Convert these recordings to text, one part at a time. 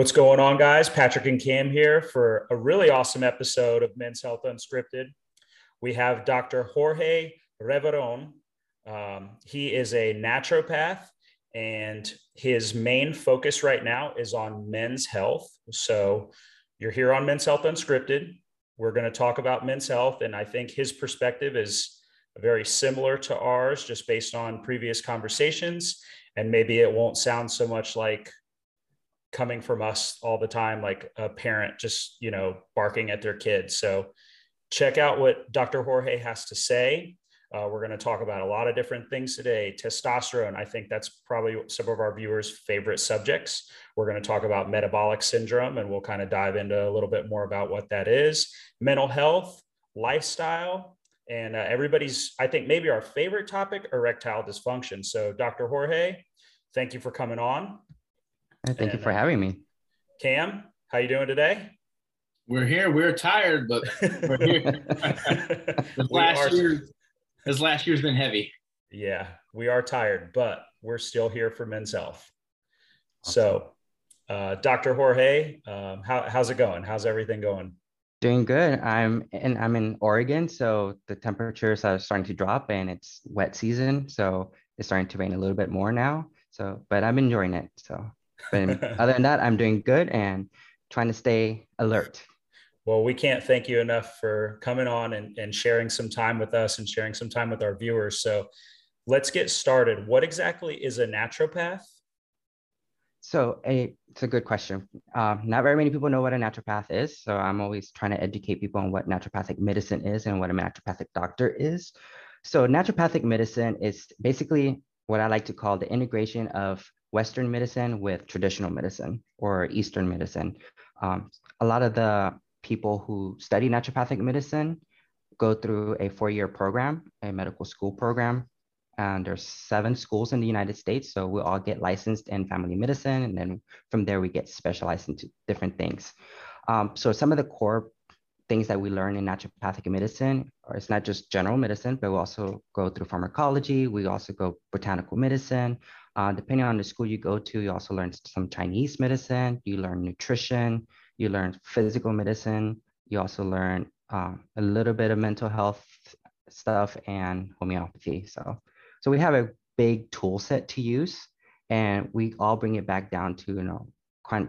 What's going on, guys? Patrick and Cam here for a really awesome episode of Men's Health Unscripted. We have Dr. Jorge Reveron. Um, he is a naturopath, and his main focus right now is on men's health. So, you're here on Men's Health Unscripted. We're going to talk about men's health, and I think his perspective is very similar to ours, just based on previous conversations. And maybe it won't sound so much like coming from us all the time, like a parent just, you know, barking at their kids. So check out what Dr. Jorge has to say. Uh, we're going to talk about a lot of different things today. Testosterone, I think that's probably some of our viewers' favorite subjects. We're going to talk about metabolic syndrome, and we'll kind of dive into a little bit more about what that is. Mental health, lifestyle, and uh, everybody's, I think, maybe our favorite topic, erectile dysfunction. So, Dr. Jorge, thank you for coming on. Thank and, you for having me. Cam, how you doing today? We're here. We're tired, but we're here. this last year, this last year's been heavy. Yeah, we are tired, but we're still here for men's health. Awesome. So, uh, Dr. Jorge, um, how, how's it going? How's everything going? Doing good. I'm in I'm in Oregon, so the temperatures are starting to drop, and it's wet season, so it's starting to rain a little bit more now. So, but I'm enjoying it. So but other than that, I'm doing good and trying to stay alert. Well, we can't thank you enough for coming on and, and sharing some time with us and sharing some time with our viewers. So let's get started. What exactly is a naturopath? So a, it's a good question. Uh, not very many people know what a naturopath is. So I'm always trying to educate people on what naturopathic medicine is and what a naturopathic doctor is. So naturopathic medicine is basically what I like to call the integration of Western medicine with traditional medicine or Eastern medicine. Um, a lot of the people who study naturopathic medicine go through a four-year program, a medical school program, and there's seven schools in the United States. So we all get licensed in family medicine, and then from there we get specialized into different things. Um, so some of the core things that we learn in naturopathic medicine, or it's not just general medicine, but we also go through pharmacology. We also go botanical medicine. Uh, depending on the school you go to, you also learn some Chinese medicine, you learn nutrition, you learn physical medicine, you also learn uh, a little bit of mental health stuff and homeopathy. So, so we have a big tool set to use, and we all bring it back down to you know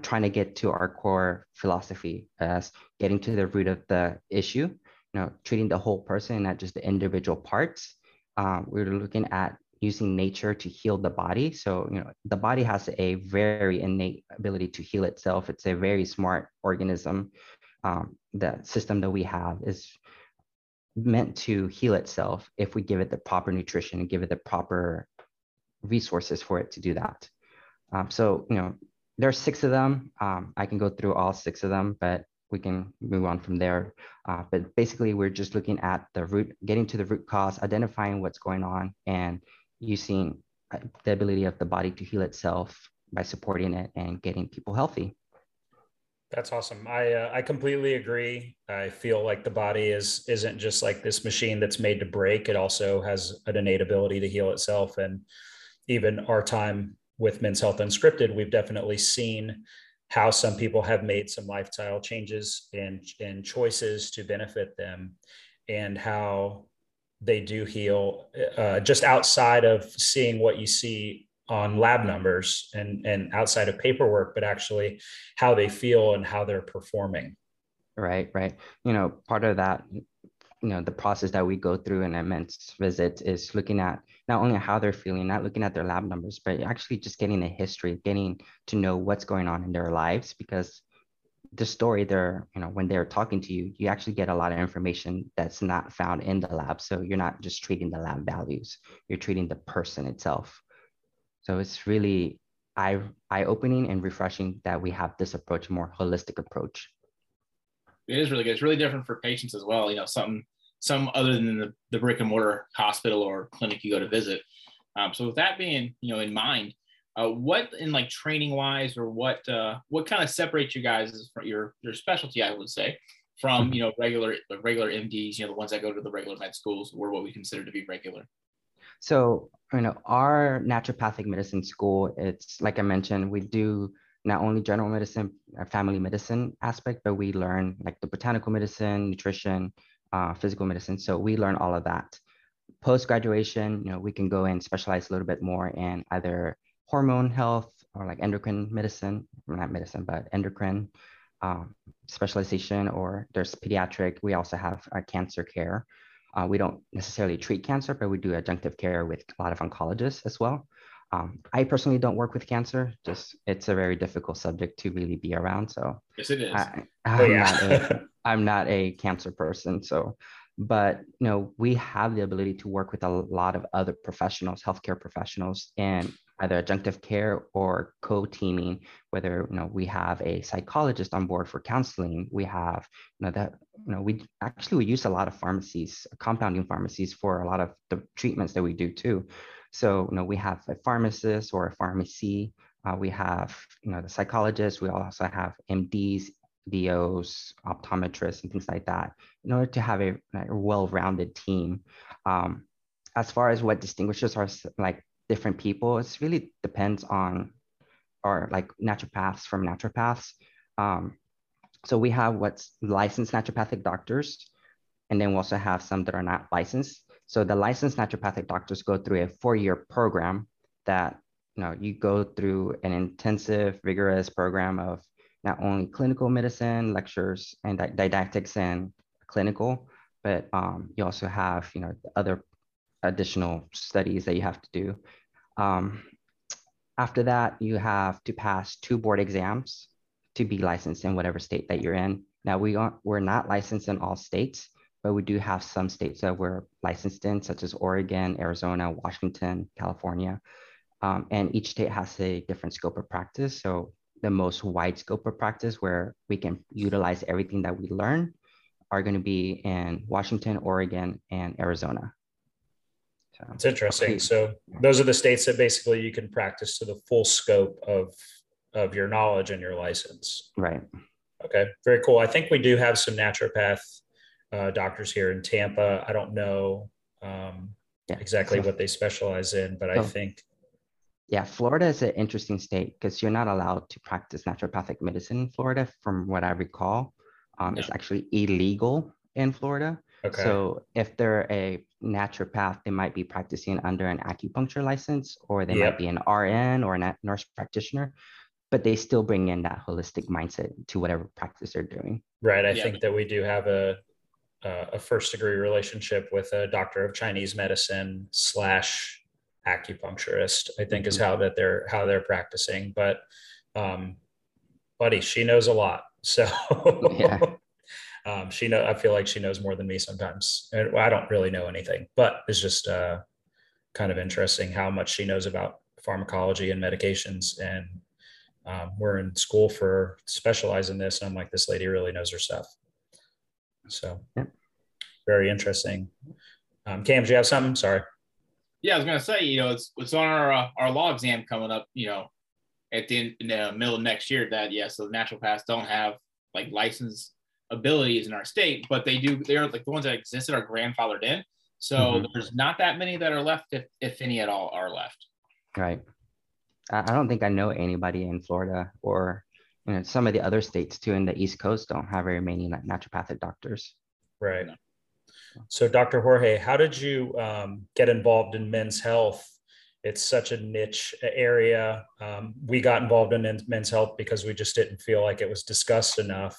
trying to get to our core philosophy as getting to the root of the issue. You know, treating the whole person, not just the individual parts. Um, we're looking at using nature to heal the body. So, you know, the body has a very innate ability to heal itself. It's a very smart organism. Um, the system that we have is meant to heal itself if we give it the proper nutrition and give it the proper resources for it to do that. Um, so, you know, there are six of them. Um, I can go through all six of them, but we can move on from there. Uh, but basically, we're just looking at the root, getting to the root cause, identifying what's going on, and using uh, the ability of the body to heal itself by supporting it and getting people healthy. That's awesome. I uh, I completely agree. I feel like the body is isn't just like this machine that's made to break. It also has an innate ability to heal itself. And even our time with Men's Health Unscripted, we've definitely seen how some people have made some lifestyle changes and and choices to benefit them, and how they do heal uh, just outside of seeing what you see on lab numbers and and outside of paperwork but actually how they feel and how they're performing. Right right. You know part of that you know the process that we go through in a men's visit is looking at not only how they're feeling not looking at their lab numbers but actually just getting a history getting to know what's going on in their lives because the story there, you know, when they're talking to you, you actually get a lot of information that's not found in the lab. So you're not just treating the lab values, you're treating the person itself. So it's really eye eye opening and refreshing that we have this approach, more holistic approach. It is really good. It's really different for patients as well. You know, some some other than the, the brick and mortar hospital or clinic you go to visit. Um, so with that being, you know, in mind, uh, what in like training wise or what uh, what kind of separates you guys from your your specialty i would say from mm-hmm. you know regular regular mds you know the ones that go to the regular med schools or what we consider to be regular so you know our naturopathic medicine school it's like i mentioned we do not only general medicine, uh, family medicine aspect, but we learn like the botanical medicine, nutrition, uh, physical medicine. So we learn all of that. Post graduation, you know, we can go and specialize a little bit more in either hormone health or like endocrine medicine, not medicine, but endocrine um, specialization, or there's pediatric. We also have uh, cancer care. Uh, we don't necessarily treat cancer, but we do adjunctive care with a lot of oncologists as well. Um, I personally don't work with cancer. Just it's a very difficult subject to really be around. So yes, it is. I, am oh, yeah. not a, I'm not a cancer person. So, but you know, we have the ability to work with a lot of other professionals, healthcare professionals, and either adjunctive care or co-teaming. Whether you know we have a psychologist on board for counseling, we have you know that you know we actually we use a lot of pharmacies, compounding pharmacies for a lot of the treatments that we do too. So, you know, we have a pharmacist or a pharmacy. Uh, we have, you know, the psychologist We also have MDs, DOs, optometrists, and things like that in order to have a, a well-rounded team. Um, as far as what distinguishes us like different people, it really depends on our like naturopaths from naturopaths. Um, so we have what's licensed naturopathic doctors, and then we also have some that are not licensed. So the licensed naturopathic doctors go through a four-year program that you know you go through an intensive, rigorous program of not only clinical medicine lectures and didactics and clinical, but um, you also have you know other additional studies that you have to do. Um, after that, you have to pass two board exams to be licensed in whatever state that you're in. Now we aren't we're not licensed in all states, but we do have some states that we're licensed in, such as Oregon, Arizona, Washington, California. Um, and each state has a different scope of practice. So the most wide scope of practice where we can utilize everything that we learn are going to be in Washington, Oregon, and Arizona. So, it's interesting. So those are the states that basically you can practice to the full scope of of your knowledge and your license. Right. Okay. Very cool. I think we do have some naturopath uh, doctors here in Tampa. I don't know um, yeah. exactly so, what they specialize in, but so, I think. Yeah, Florida is an interesting state because you're not allowed to practice naturopathic medicine in Florida, from what I recall. Um, yeah. It's actually illegal in Florida. Okay. So if they're a naturopath, they might be practicing under an acupuncture license, or they yep. might be an RN or a nurse practitioner, but they still bring in that holistic mindset to whatever practice they're doing. Right. I yeah. think that we do have a uh, a first degree relationship with a doctor of Chinese medicine slash acupuncturist. I think is mm-hmm. how that they're how they're practicing. But um, buddy, she knows a lot. So yeah. um, she know I feel like she knows more than me sometimes. And I don't really know anything, but it's just uh, kind of interesting how much she knows about pharmacology and medications. And um, we're in school for specialize in this, and I'm like, this lady really knows her stuff. So yeah. very interesting. Um, Cam, do you have something? Sorry. Yeah, I was gonna say, you know, it's it's on our uh, our law exam coming up, you know, at the end, in the middle of next year. That yeah, so the natural naturopaths don't have like license abilities in our state, but they do. They're like the ones that existed are grandfathered in. So mm-hmm. there's not that many that are left, if if any at all are left. Right. I don't think I know anybody in Florida or you know, some of the other states too in the East Coast don't have very many naturopathic doctors. Right. So, Dr. Jorge, how did you um, get involved in men's health? It's such a niche area. Um, we got involved in men's health because we just didn't feel like it was discussed enough.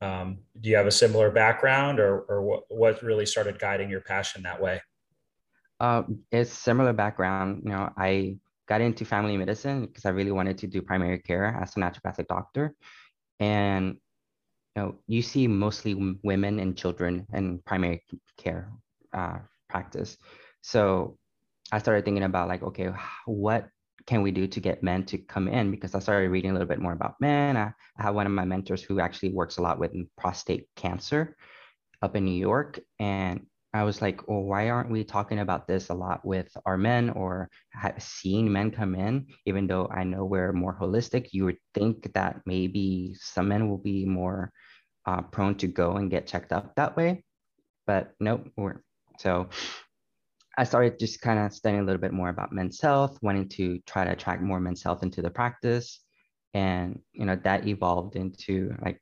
Um, do you have a similar background, or, or what, what really started guiding your passion that way? Uh, it's similar background. You know, I got into family medicine because I really wanted to do primary care as a naturopathic doctor. And you know, you see mostly women and children in primary care uh, practice. So I started thinking about like, okay, what can we do to get men to come in? Because I started reading a little bit more about men. I, I have one of my mentors who actually works a lot with prostate cancer up in New York. And I was like, well, why aren't we talking about this a lot with our men or seeing men come in? Even though I know we're more holistic, you would think that maybe some men will be more uh, prone to go and get checked up that way. But nope, so I started just kind of studying a little bit more about men's health, wanting to try to attract more men's health into the practice. and you know that evolved into like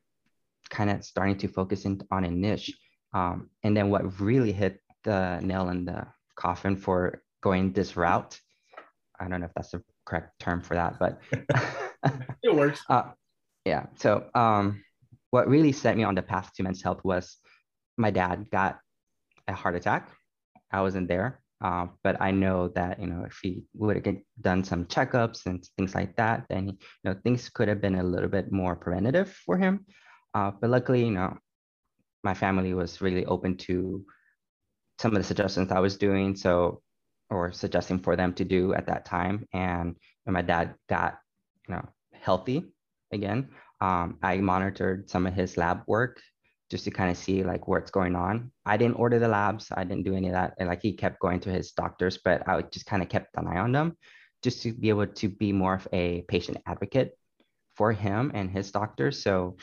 kind of starting to focus in, on a niche. Um, and then what really hit the nail in the coffin for going this route i don't know if that's the correct term for that but it works. Uh, yeah. So um, what really set me on the path to men's health was my dad got a heart attack i wasn't there uh, but I know that you know if he would have done some checkups and things like that, then you know things could have been a little bit more preventative for him. Uh, but luckily, you know, my family was really open to some of the suggestions I was doing, so or suggesting for them to do at that time. And my dad got you know healthy again, um, I monitored some of his lab work just to kind of see like what's going on. I didn't order the labs. I didn't do any of that. And like he kept going to his doctors, but I just kind of kept an eye on them just to be able to be more of a patient advocate for him and his doctors. So,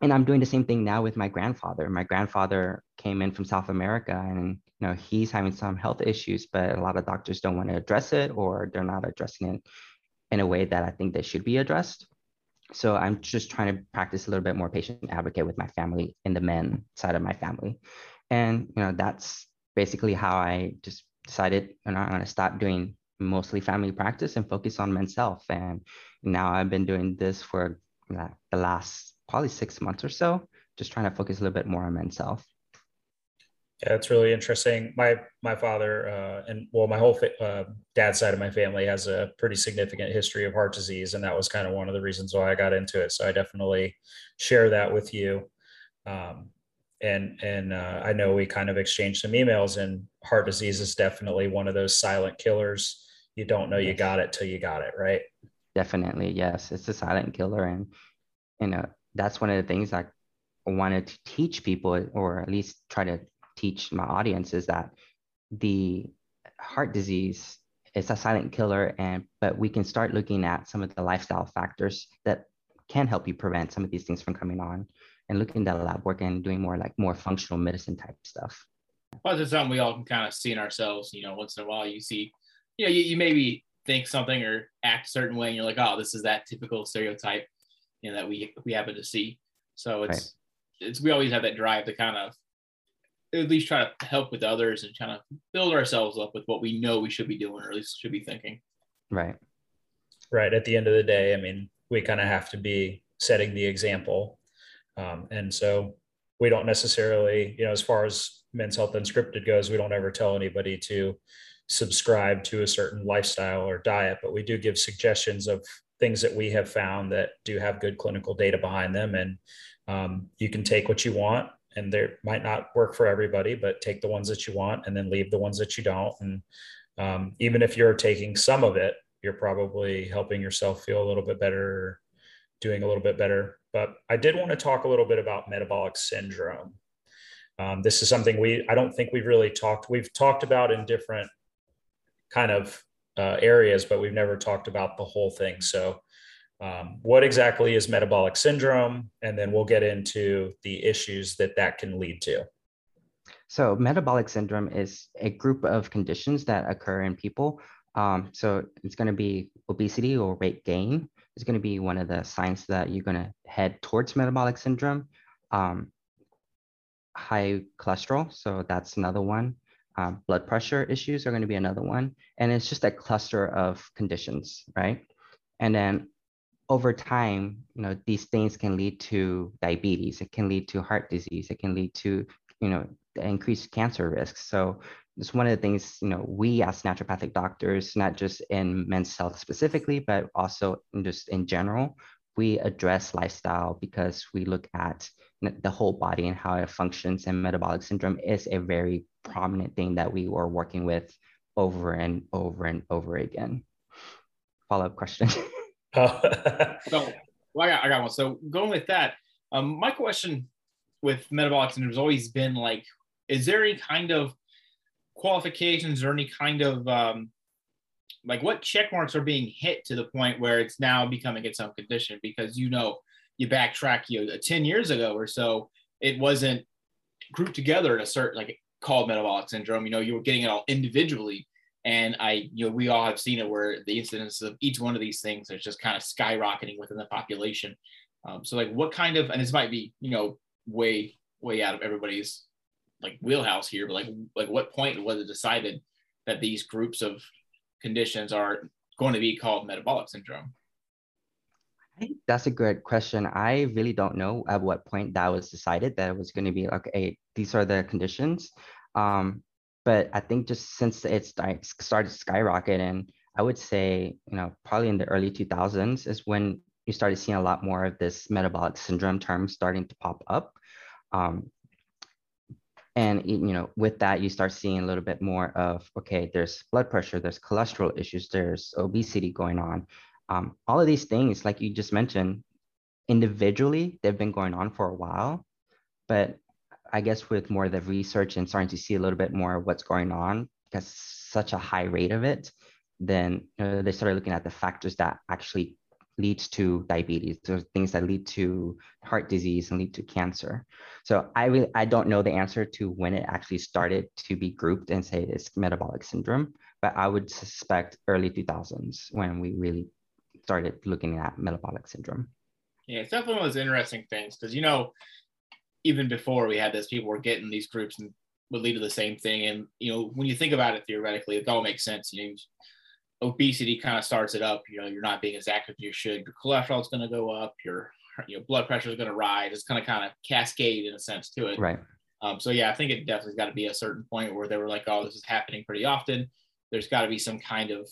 and I'm doing the same thing now with my grandfather. My grandfather came in from South America and you know he's having some health issues, but a lot of doctors don't want to address it or they're not addressing it in a way that I think they should be addressed so i'm just trying to practice a little bit more patient advocate with my family in the men side of my family. And you know that's basically how i just decided you know i'm going to stop doing mostly family practice and focus on men's health. And now i've been doing this for uh, the last probably six months or so just trying to focus a little bit more on men's health yeah, it's really interesting. My my father uh, and well, my whole fa- uh, dad's side of my family has a pretty significant history of heart disease, and that was kind of one of the reasons why I got into it. So I definitely share that with you. Um, and and uh, I know we kind of exchanged some emails, and heart disease is definitely one of those silent killers. You don't know you got it till you got it, right? Definitely, yes. It's a silent killer, and you know that's one of the things I wanted to teach people, or at least try to teach my audience is that the heart disease is a silent killer and but we can start looking at some of the lifestyle factors that can help you prevent some of these things from coming on and looking at lab work and doing more like more functional medicine type stuff well it's something we all can kind of see in ourselves you know once in a while you see you know you, you maybe think something or act a certain way and you're like oh this is that typical stereotype you know that we we happen to see so it's right. it's we always have that drive to kind of at least try to help with others and kind of build ourselves up with what we know we should be doing or at least should be thinking. Right. Right. At the end of the day, I mean, we kind of have to be setting the example. Um, and so we don't necessarily, you know, as far as men's health unscripted goes, we don't ever tell anybody to subscribe to a certain lifestyle or diet, but we do give suggestions of things that we have found that do have good clinical data behind them. And um, you can take what you want and they might not work for everybody, but take the ones that you want and then leave the ones that you don't. And um, even if you're taking some of it, you're probably helping yourself feel a little bit better, doing a little bit better. But I did want to talk a little bit about metabolic syndrome. Um, this is something we, I don't think we've really talked, we've talked about in different kind of uh, areas, but we've never talked about the whole thing. So um, what exactly is metabolic syndrome? And then we'll get into the issues that that can lead to. So metabolic syndrome is a group of conditions that occur in people. Um, so it's going to be obesity or weight gain is going to be one of the signs that you're going to head towards metabolic syndrome. Um, high cholesterol so that's another one. Um, blood pressure issues are going to be another one. And it's just a cluster of conditions right? And then over time, you know, these things can lead to diabetes. It can lead to heart disease. It can lead to, you know, increased cancer risks. So it's one of the things, you know, we as naturopathic doctors, not just in men's health specifically, but also in just in general, we address lifestyle because we look at the whole body and how it functions. And metabolic syndrome is a very prominent thing that we are working with over and over and over again. Follow up question. Oh. so, well, I got, I got one. So going with that, um, my question with metabolic syndrome has always been like, is there any kind of qualifications or any kind of um, like what check marks are being hit to the point where it's now becoming its own condition? Because you know, you backtrack you know, 10 years ago or so, it wasn't grouped together in a certain like called metabolic syndrome. You know, you were getting it all individually. And I, you know, we all have seen it where the incidence of each one of these things is just kind of skyrocketing within the population. Um, so like what kind of, and this might be, you know, way, way out of everybody's like wheelhouse here, but like, like what point was it decided that these groups of conditions are going to be called metabolic syndrome? That's a good question. I really don't know at what point that was decided that it was going to be like, okay, these are the conditions. Um, but I think just since it started skyrocketing, I would say, you know, probably in the early 2000s is when you started seeing a lot more of this metabolic syndrome term starting to pop up. Um, and you know, with that, you start seeing a little bit more of okay, there's blood pressure, there's cholesterol issues, there's obesity going on. Um, all of these things, like you just mentioned, individually, they've been going on for a while, but I guess with more of the research and starting to see a little bit more what's going on, because such a high rate of it, then you know, they started looking at the factors that actually leads to diabetes. There's things that lead to heart disease and lead to cancer. So I really I don't know the answer to when it actually started to be grouped and say it's metabolic syndrome, but I would suspect early 2000s when we really started looking at metabolic syndrome. Yeah, it's definitely one of those interesting things because you know even before we had this, people were getting these groups and would lead to the same thing. And you know, when you think about it theoretically, it all makes sense. You know, obesity kind of starts it up. You know, you're not being as active as you should. Your cholesterol is going to go up. Your you know blood pressure is going to rise. It's going to kind of cascade in a sense to it. Right. Um, so yeah, I think it definitely has got to be a certain point where they were like, oh, this is happening pretty often. There's got to be some kind of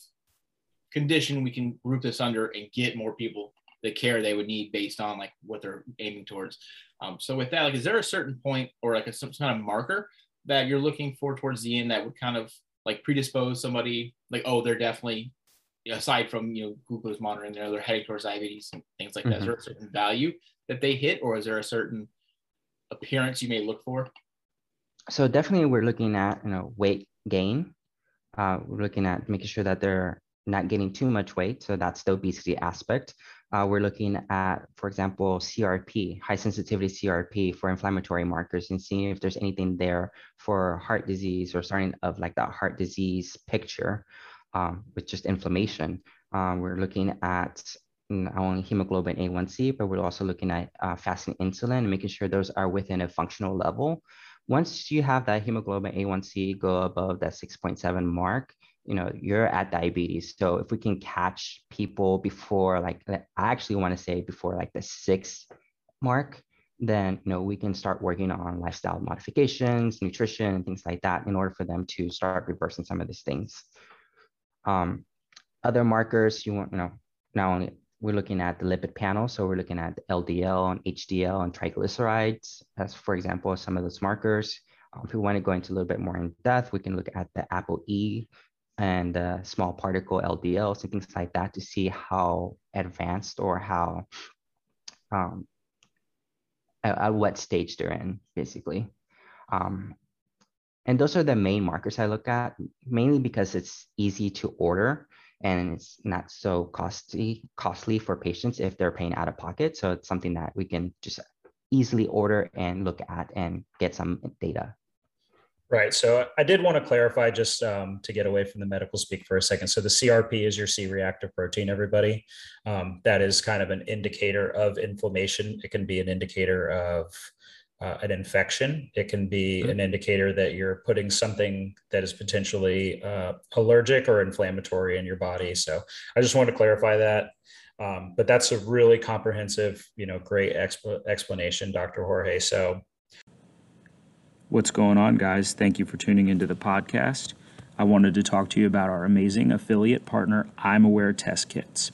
condition we can group this under and get more people the care they would need based on like what they're aiming towards. Um, so with that, like, is there a certain point or like a, some kind of marker that you're looking for towards the end that would kind of like predispose somebody like, oh, they're definitely aside from you know glucose monitoring, they're, they're heading towards diabetes and things like that. Mm-hmm. Is there a certain value that they hit, or is there a certain appearance you may look for? So definitely, we're looking at you know weight gain. Uh, we're looking at making sure that they're not getting too much weight. So that's the obesity aspect. Uh, we're looking at, for example, CRP, high sensitivity CRP for inflammatory markers and seeing if there's anything there for heart disease or starting of like that heart disease picture um, with just inflammation. Um, we're looking at not only hemoglobin A1C, but we're also looking at uh, fasting insulin and making sure those are within a functional level. Once you have that hemoglobin A1C go above that 6.7 mark, you know you're at diabetes. So if we can catch people before like i actually want to say before like the six mark then you know we can start working on lifestyle modifications nutrition things like that in order for them to start reversing some of these things. Um, other markers you want you know not only we're looking at the lipid panel so we're looking at ldl and hdl and triglycerides as for example some of those markers. Um, if we want to go into a little bit more in depth we can look at the ApoE and uh, small particle LDLs and things like that to see how advanced or how um, at, at, what stage they're in, basically. Um, and those are the main markers I look at, mainly because it's easy to order and it's not so costly costly for patients if they're paying out of pocket. So it's something that we can just easily order and look at and get some data Right. So I did want to clarify just um, to get away from the medical speak for a second. So the CRP is your C reactive protein, everybody. Um, that is kind of an indicator of inflammation. It can be an indicator of uh, an infection. It can be mm-hmm. an indicator that you're putting something that is potentially uh, allergic or inflammatory in your body. So I just wanted to clarify that. Um, but that's a really comprehensive, you know, great exp- explanation, Dr. Jorge. So What's going on, guys? Thank you for tuning into the podcast. I wanted to talk to you about our amazing affiliate partner, I'm Aware Test Kits.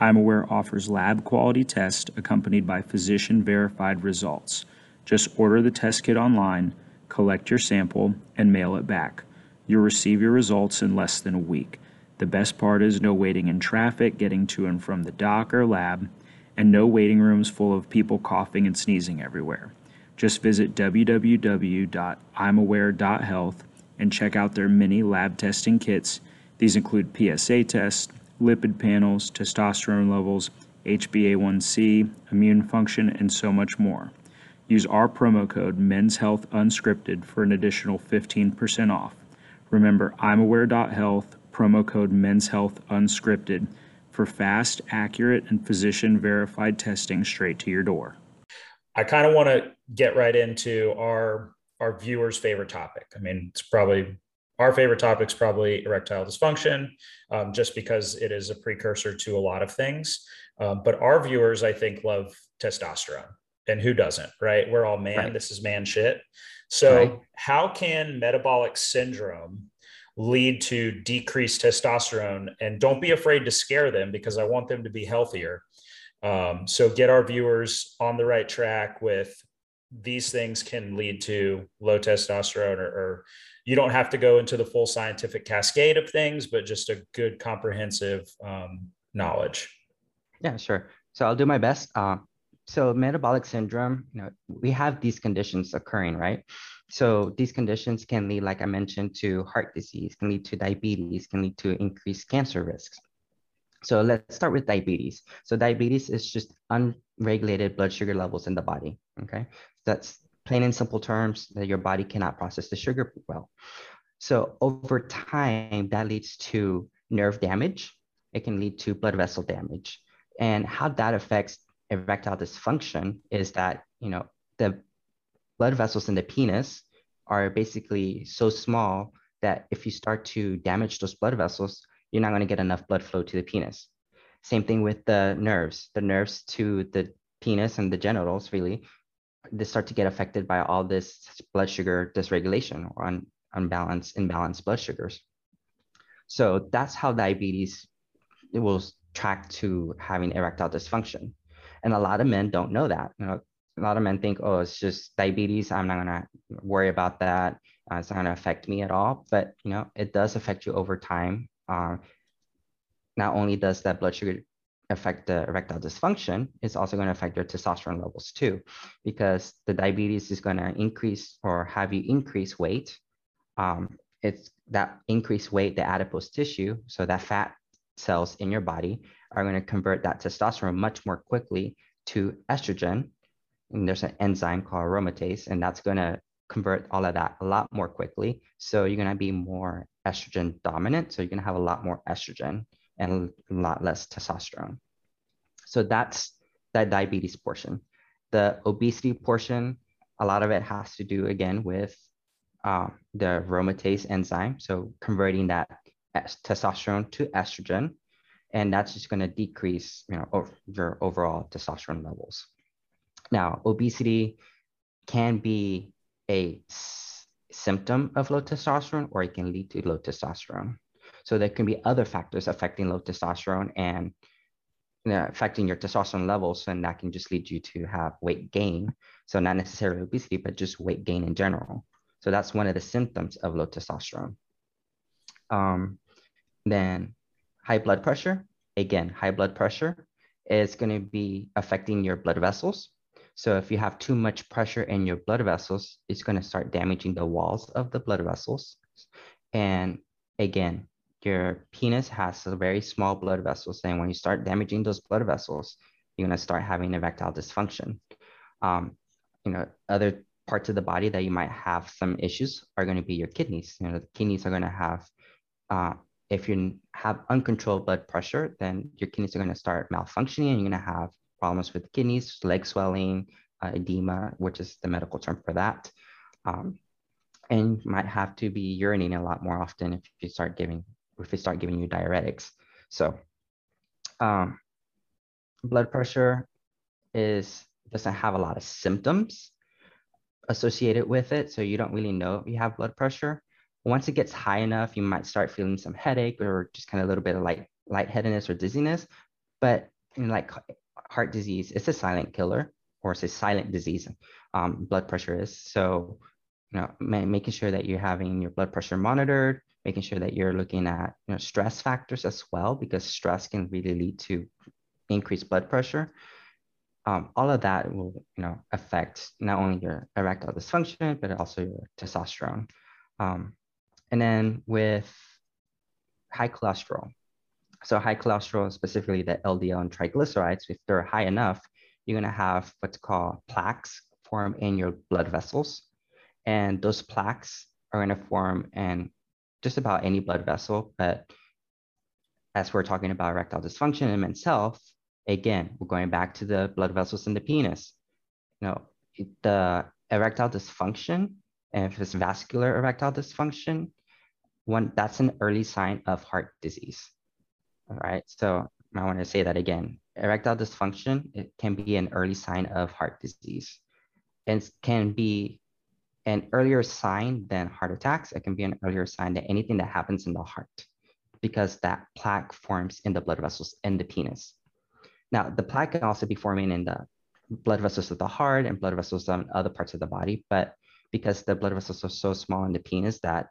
I'm Aware offers lab quality tests accompanied by physician verified results. Just order the test kit online, collect your sample, and mail it back. You'll receive your results in less than a week. The best part is no waiting in traffic getting to and from the doc or lab, and no waiting rooms full of people coughing and sneezing everywhere. Just visit www.imaware.health and check out their mini lab testing kits. These include PSA tests, lipid panels, testosterone levels, HbA1c, immune function, and so much more. Use our promo code Men's Health Unscripted for an additional 15% off. Remember, imaware.health, promo code Men's Health Unscripted for fast, accurate, and physician verified testing straight to your door. I kind of want to get right into our our viewers' favorite topic. I mean, it's probably our favorite topic is probably erectile dysfunction, um, just because it is a precursor to a lot of things. Um, but our viewers, I think, love testosterone, and who doesn't, right? We're all man. Right. This is man shit. So, right. how can metabolic syndrome lead to decreased testosterone? And don't be afraid to scare them because I want them to be healthier. Um, so, get our viewers on the right track with these things can lead to low testosterone or, or you don't have to go into the full scientific cascade of things, but just a good comprehensive um, knowledge. Yeah, sure. So I'll do my best. Uh, so metabolic syndrome, you know, we have these conditions occurring, right? So these conditions can lead, like I mentioned, to heart disease, can lead to diabetes, can lead to increased cancer risks. So let's start with diabetes. So diabetes is just unregulated blood sugar levels in the body. Okay, that's plain and simple terms that your body cannot process the sugar well. So over time, that leads to nerve damage. It can lead to blood vessel damage. And how that affects erectile dysfunction is that, you know, the blood vessels in the penis are basically so small that if you start to damage those blood vessels, you're not going to get enough blood flow to the penis. Same thing with the nerves. The nerves to the penis and the genitals really they start to get affected by all this blood sugar dysregulation or un, unbalanced, imbalanced blood sugars. So that's how diabetes it will track to having erectile dysfunction. And a lot of men don't know that. You know, a lot of men think, oh, it's just diabetes. I'm not gonna worry about that. Uh, it's not gonna affect me at all. But you know, it does affect you over time. Uh, not only does that blood sugar affect the erectile dysfunction, it's also going to affect your testosterone levels too, because the diabetes is going to increase or have you increase weight. Um, it's that increased weight, the adipose tissue, so that fat cells in your body are going to convert that testosterone much more quickly to estrogen. And there's an enzyme called aromatase, and that's going to convert all of that a lot more quickly. So you're going to be more estrogen dominant. So you're going to have a lot more estrogen and a lot less testosterone. So that's that diabetes portion. The obesity portion, a lot of it has to do again with uh, the aromatase enzyme. So converting that testosterone to estrogen, and that's just going to decrease, you know, your overall testosterone levels. Now, obesity can be a symptom of low testosterone, or it can lead to low testosterone. So there can be other factors affecting low testosterone and you know, affecting your testosterone levels, and that can just lead you to have weight gain. So not necessarily obesity, but just weight gain in general. So that's one of the symptoms of low testosterone. Um, then high blood pressure. Again, high blood pressure is going to be affecting your blood vessels. So if you have too much pressure in your blood vessels, it's going to start damaging the walls of the blood vessels. And again, your penis has a very small blood vessels. And when you start damaging those blood vessels, you're going to start having erectile dysfunction. Um, you know, other parts of the body that you might have some issues are going to be your kidneys. You know, the kidneys are going to have, uh, if you have uncontrolled blood pressure, then your kidneys are going to start malfunctioning and you're going to have problems with kidneys, leg swelling, uh, edema, which is the medical term for that. Um, and you might have to be urinating a lot more often if you start giving if they start giving you diuretics. So um, blood pressure is doesn't have a lot of symptoms associated with it. So you don't really know you have blood pressure. Once it gets high enough, you might start feeling some headache or just kind of a little bit of light lightheadedness or dizziness. But in like heart disease, it's a silent killer or it's a silent disease. Um, blood pressure is so you know making sure that you're having your blood pressure monitored making sure that you're looking at you know, stress factors as well, because stress can really lead to increased blood pressure. Um, all of that will you know, affect not only your erectile dysfunction, but also your testosterone. Um, and then with high cholesterol, so high cholesterol, specifically the LDL and triglycerides, if they're high enough, you're going to have what's called plaques form in your blood vessels. And those plaques are going to form and just about any blood vessel, but as we're talking about erectile dysfunction in men's health, again, we're going back to the blood vessels in the penis. You know, the erectile dysfunction, and if it's vascular erectile dysfunction, one that's an early sign of heart disease. All right, so I want to say that again. Erectile dysfunction it can be an early sign of heart disease, and can be an earlier sign than heart attacks. It can be an earlier sign than anything that happens in the heart because that plaque forms in the blood vessels in the penis. Now, the plaque can also be forming in the blood vessels of the heart and blood vessels on other parts of the body, but because the blood vessels are so small in the penis that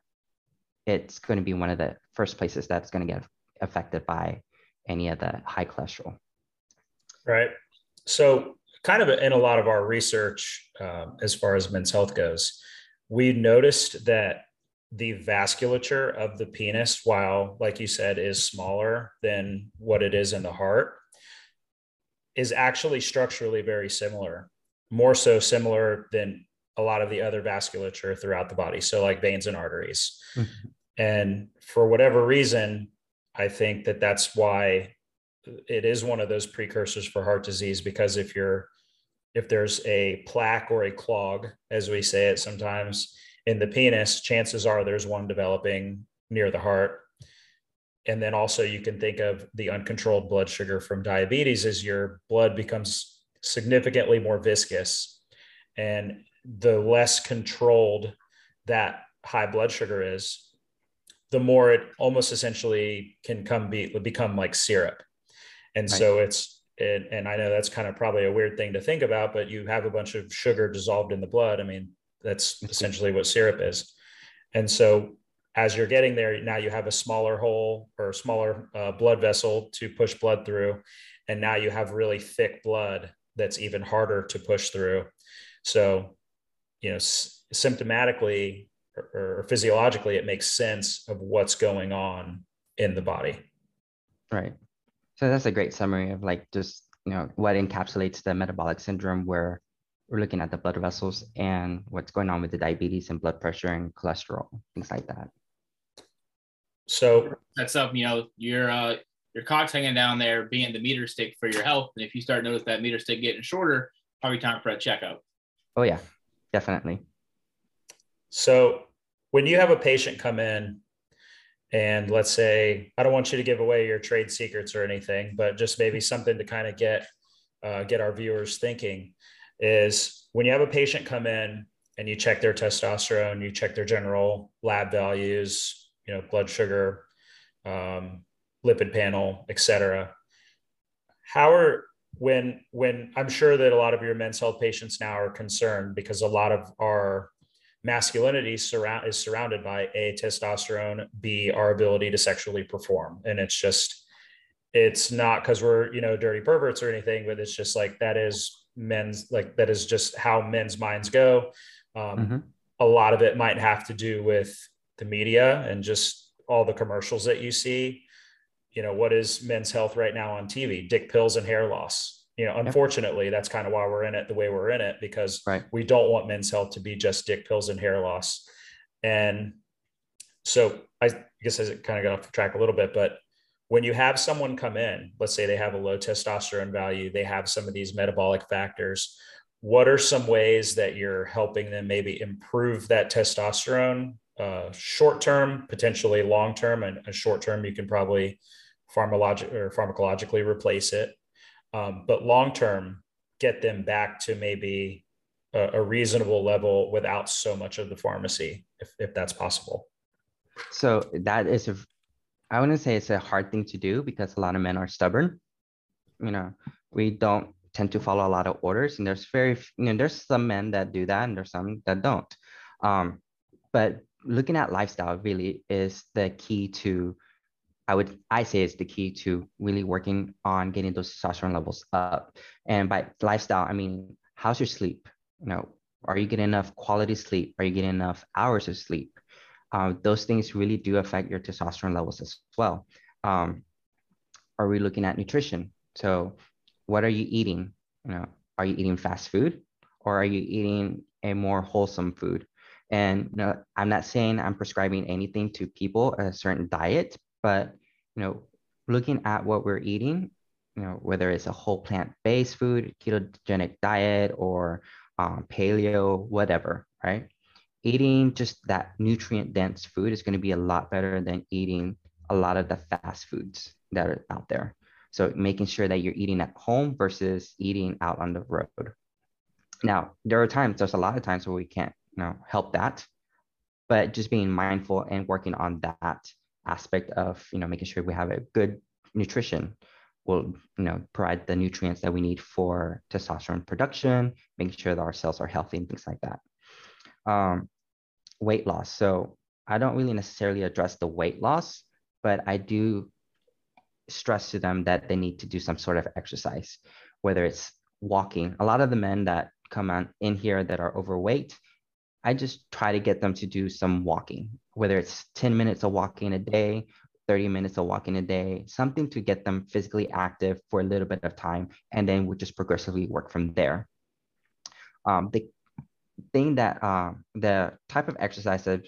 it's going to be one of the first places that's going to get affected by any of the high cholesterol. Right. So, kind of in a lot of our research, um, as far as men's health goes, we noticed that the vasculature of the penis, while, like you said, is smaller than what it is in the heart, is actually structurally very similar, more so similar than a lot of the other vasculature throughout the body. So, like veins and arteries. Mm-hmm. And for whatever reason, I think that that's why it is one of those precursors for heart disease because if you're if there's a plaque or a clog as we say it sometimes in the penis chances are there's one developing near the heart. And then also you can think of the uncontrolled blood sugar from diabetes as your blood becomes significantly more viscous and the less controlled that high blood sugar is the more it almost essentially can come be become like syrup. And so it's it, and i know that's kind of probably a weird thing to think about but you have a bunch of sugar dissolved in the blood. I mean that's essentially what syrup is. And so as you're getting there now you have a smaller hole or a smaller uh, blood vessel to push blood through. And now you have really thick blood that's even harder to push through. So you know s- symptomatically or, or physiologically it makes sense of what's going on in the body. Right. So that's a great summary of like just you know what encapsulates the metabolic syndrome where we're looking at the blood vessels and what's going on with the diabetes and blood pressure and cholesterol things like that. So that's up you know your uh your cock's hanging down there being the meter stick for your health. And if you start notice that meter stick getting shorter probably time for a checkup. Oh yeah. Definitely. So when you have a patient come in and let's say i don't want you to give away your trade secrets or anything but just maybe something to kind of get uh, get our viewers thinking is when you have a patient come in and you check their testosterone you check their general lab values you know blood sugar um, lipid panel etc how are when when i'm sure that a lot of your men's health patients now are concerned because a lot of our masculinity surround is surrounded by a testosterone b our ability to sexually perform. And it's just it's not because we're you know dirty perverts or anything but it's just like that is men's like that is just how men's minds go. Um, mm-hmm. a lot of it might have to do with the media and just all the commercials that you see. You know what is men's health right now on tv dick pills and hair loss you know unfortunately that's kind of why we're in it the way we're in it because right. we don't want men's health to be just dick pills and hair loss. And so i guess i kind of got off track a little bit but when you have someone come in let's say they have a low testosterone value they have some of these metabolic factors what are some ways that you're helping them maybe improve that testosterone uh, short term potentially long term and a short term you can probably pharmacologic or pharmacologically replace it um, but long term get them back to maybe a, a, reasonable level without so much of the pharmacy if, if that's possible. So that is a i wouldn't say it's a hard thing to do because a lot of men are stubborn. You know we don't tend to follow a lot of orders and there's very you know there's some men that do that and there's some that don't. Um, but looking at lifestyle really is the key to I would I say is the key to really working on getting those testosterone levels up. And by lifestyle, I mean how's your sleep? You know, are you getting enough quality sleep? Are you getting enough hours of sleep? Uh, those things really do affect your testosterone levels as well. Um, are we looking at nutrition? So, what are you eating? You know, are you eating fast food, or are you eating a more wholesome food? And you know, I'm not saying I'm prescribing anything to people a certain diet, but you know, looking at what we're eating, you know, whether it's a whole plant-based food, ketogenic diet, or um, paleo, whatever, right? Eating just that nutrient-dense food is going to be a lot better than eating a lot of the fast foods that are out there. So making sure that you're eating at home versus eating out on the road. Now, there are times, there's a lot of times where we can't, you know, help that, but just being mindful and working on that aspect of, you know, making sure we have a good nutrition will, you know, provide the nutrients that we need for testosterone production, making sure that our cells are healthy and things like that. Um, weight loss. So I don't really necessarily address the weight loss, but I do stress to them that they need to do some sort of exercise, whether it's walking. A lot of the men that come on in here that are overweight, I just try to get them to do some walking, whether it's 10 minutes of walking a day, 30 minutes of walking a day, something to get them physically active for a little bit of time, and then we'll just progressively work from there. Um, the thing that uh, the type of exercise that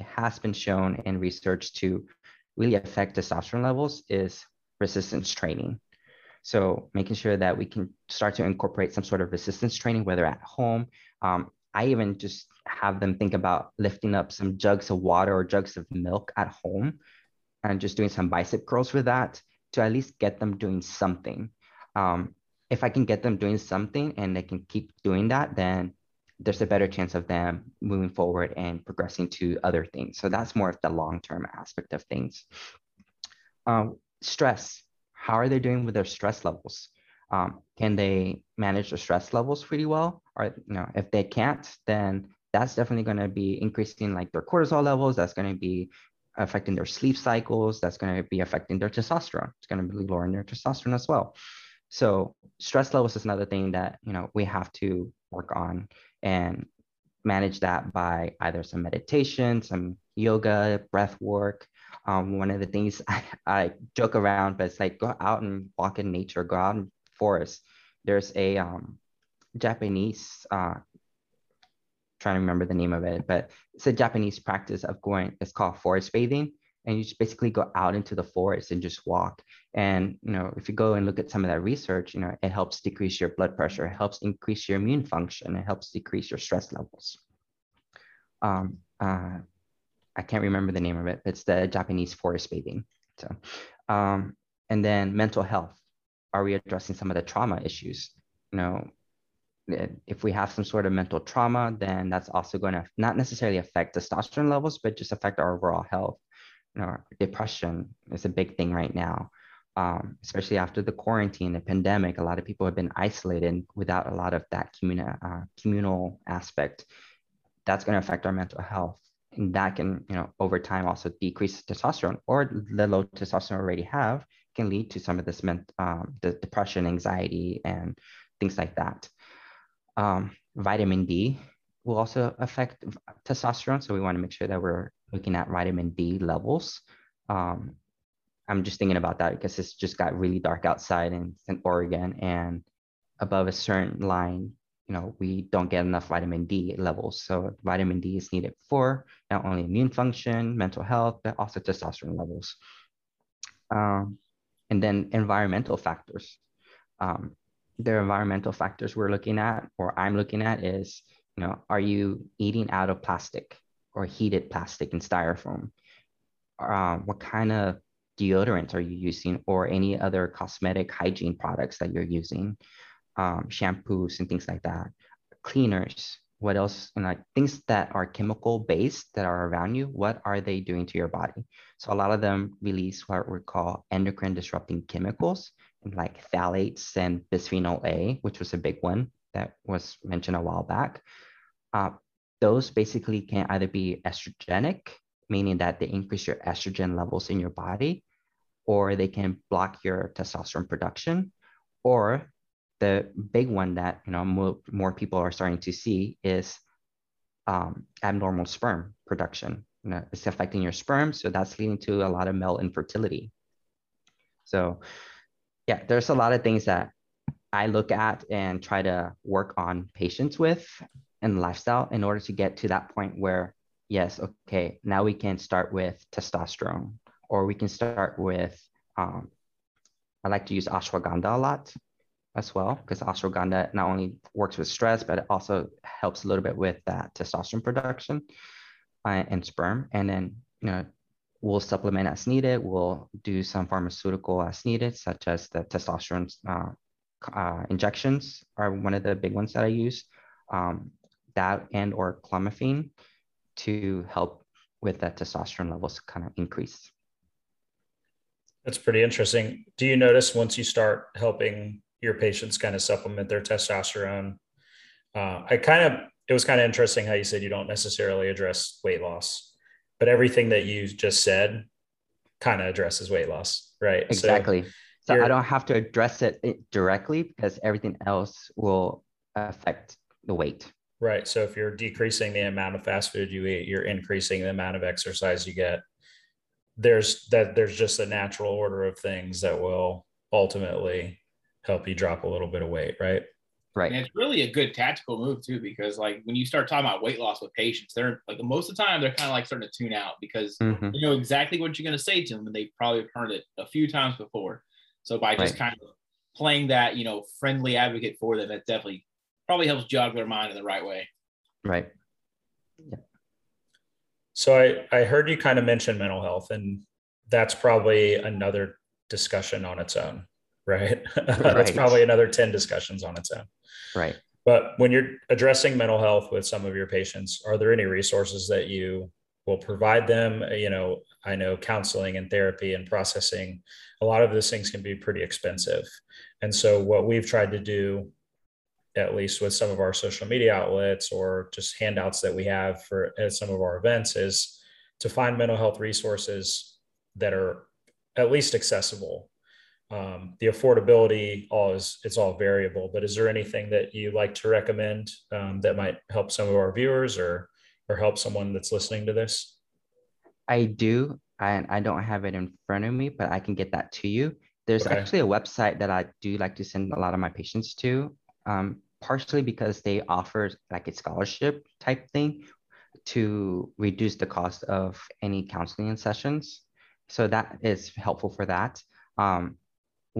has been shown in research to really affect testosterone levels is resistance training. So making sure that we can start to incorporate some sort of resistance training, whether at home. Um, I even just have them think about lifting up some jugs of water or jugs of milk at home and just doing some bicep curls with that to at least get them doing something. Um, if I can get them doing something and they can keep doing that, then there's a better chance of them moving forward and progressing to other things. So that's more of the long-term aspect of things. Um, stress, how are they doing with their stress levels? Um, can they manage their stress levels pretty well? Or you know, if they can't, then that's definitely going to be increasing like their cortisol levels. That's going to be affecting their sleep cycles. That's going to be affecting their testosterone. It's going to be lowering their testosterone as well. So stress levels is another thing that you know we have to work on and manage that by either some meditation, some yoga, breath work. Um, one of the things I, I, joke around, but it's like go out and walk in nature, go out in forest. There's a um, Japanese, uh, trying to remember the name of it, but it's a Japanese practice of going, it's called forest bathing and you just basically go out into the forest and just walk. And you know if you go and look at some of that research you know it helps decrease your blood pressure it helps increase your immune function it helps decrease your stress levels. Um, uh, i can't remember the name of it it's the japanese forest bathing so um, and then mental health are we addressing some of the trauma issues you know if we have some sort of mental trauma then that's also going to not necessarily affect testosterone levels but just affect our overall health you know, depression is a big thing right now. Um, especially after the quarantine, the pandemic, a lot of people have been isolated without a lot of that uh, communal aspect. That's going to affect our mental health. And that can, you know, over time also decrease testosterone or the low testosterone already have can lead to some of this um, the depression, anxiety, and things like that. Um, vitamin D will also affect testosterone. So we want to make sure that we're looking at vitamin D levels. Um, I'm just thinking about that because it's just got really dark outside in, in Oregon and above a certain line, you know, we don't get enough vitamin D levels. So vitamin D is needed for not only immune function, mental health, but also testosterone levels. Um, and then environmental factors. Um, the environmental factors we're looking at, or I'm looking at, is you know, are you eating out of plastic or heated plastic and styrofoam? Uh, what kind of deodorants are you using or any other cosmetic hygiene products that you're using? Um, shampoos and things like that. Cleaners, what else? And like things that are chemical based that are around you, what are they doing to your body? So a lot of them release what we call endocrine disrupting chemicals, like phthalates and bisphenol A, which was a big one that was mentioned a while back. Uh, those basically can either be estrogenic, meaning that they increase your estrogen levels in your body, or they can block your testosterone production, or the big one that you know more, more people are starting to see is um, abnormal sperm production. You know, it's affecting your sperm, so that's leading to a lot of male infertility. So, yeah, there's a lot of things that I look at and try to work on patients with and lifestyle in order to get to that point where, yes, okay, now we can start with testosterone or we can start with Um, I like to use ashwagandha a lot as well because ashwagandha not only works with stress, but it also helps a little bit with that testosterone production uh, and sperm. And then, you know, we'll supplement as needed. We'll do some pharmaceutical as needed, such as the testosterone uh, uh, injections are one of the big ones that I use. Um, that and or clomiphene to help with that testosterone levels kind of increase. That's pretty interesting. Do you notice once you start helping your patients kind of supplement their testosterone? Uh, I kind of, it was kind of interesting how you said you don't necessarily address weight loss, but everything that you just said kind of addresses weight loss, right? Exactly. So, so I don't have to address it directly because everything else will affect the weight. Right. So if you're decreasing the amount of fast food you eat, you're increasing the amount of exercise you get. There's that there's just a natural order of things that will ultimately help you drop a little bit of weight, right? Right. And it's really a good tactical move too, because like when you start talking about weight loss with patients, they're like most of the time they're kind of like starting to tune out because mm-hmm. you know exactly what you're going to say to them, and they've probably heard it a few times before. So by just right. kind of playing that, you know, friendly advocate for them, that definitely probably helps jog their mind in the right way. Right. Yeah. So I, I heard you kind of mention mental health, and that's probably another discussion on its own, right? right. that's probably another 10 discussions on its own. Right. But when you're addressing mental health with some of your patients, are there any resources that you will provide them? You know, I know counseling and therapy and processing, a lot of those things can be pretty expensive. And so, what we've tried to do at least with some of our social media outlets or just handouts that we have for at some of our events is to find mental health resources that are at least accessible um, the affordability all is it's all variable but is there anything that you like to recommend um, that might help some of our viewers or or help someone that's listening to this i do and I, I don't have it in front of me but i can get that to you there's okay. actually a website that i do like to send a lot of my patients to um, partially because they offer like a scholarship type thing to reduce the cost of any counseling sessions. So that is helpful for that. Um,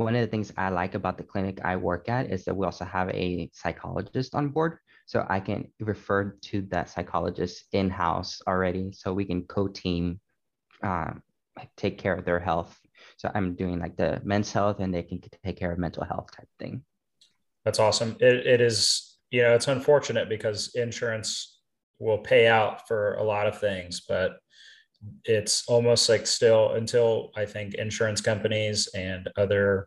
one of the things I like about the clinic I work at is that we also have a psychologist on board. So I can refer to that psychologist in house already. So we can co team, uh, take care of their health. So I'm doing like the men's health and they can take care of mental health type thing. That's awesome. It, it is, you know, it's unfortunate because insurance will pay out for a lot of things, but it's almost like still until I think insurance companies and other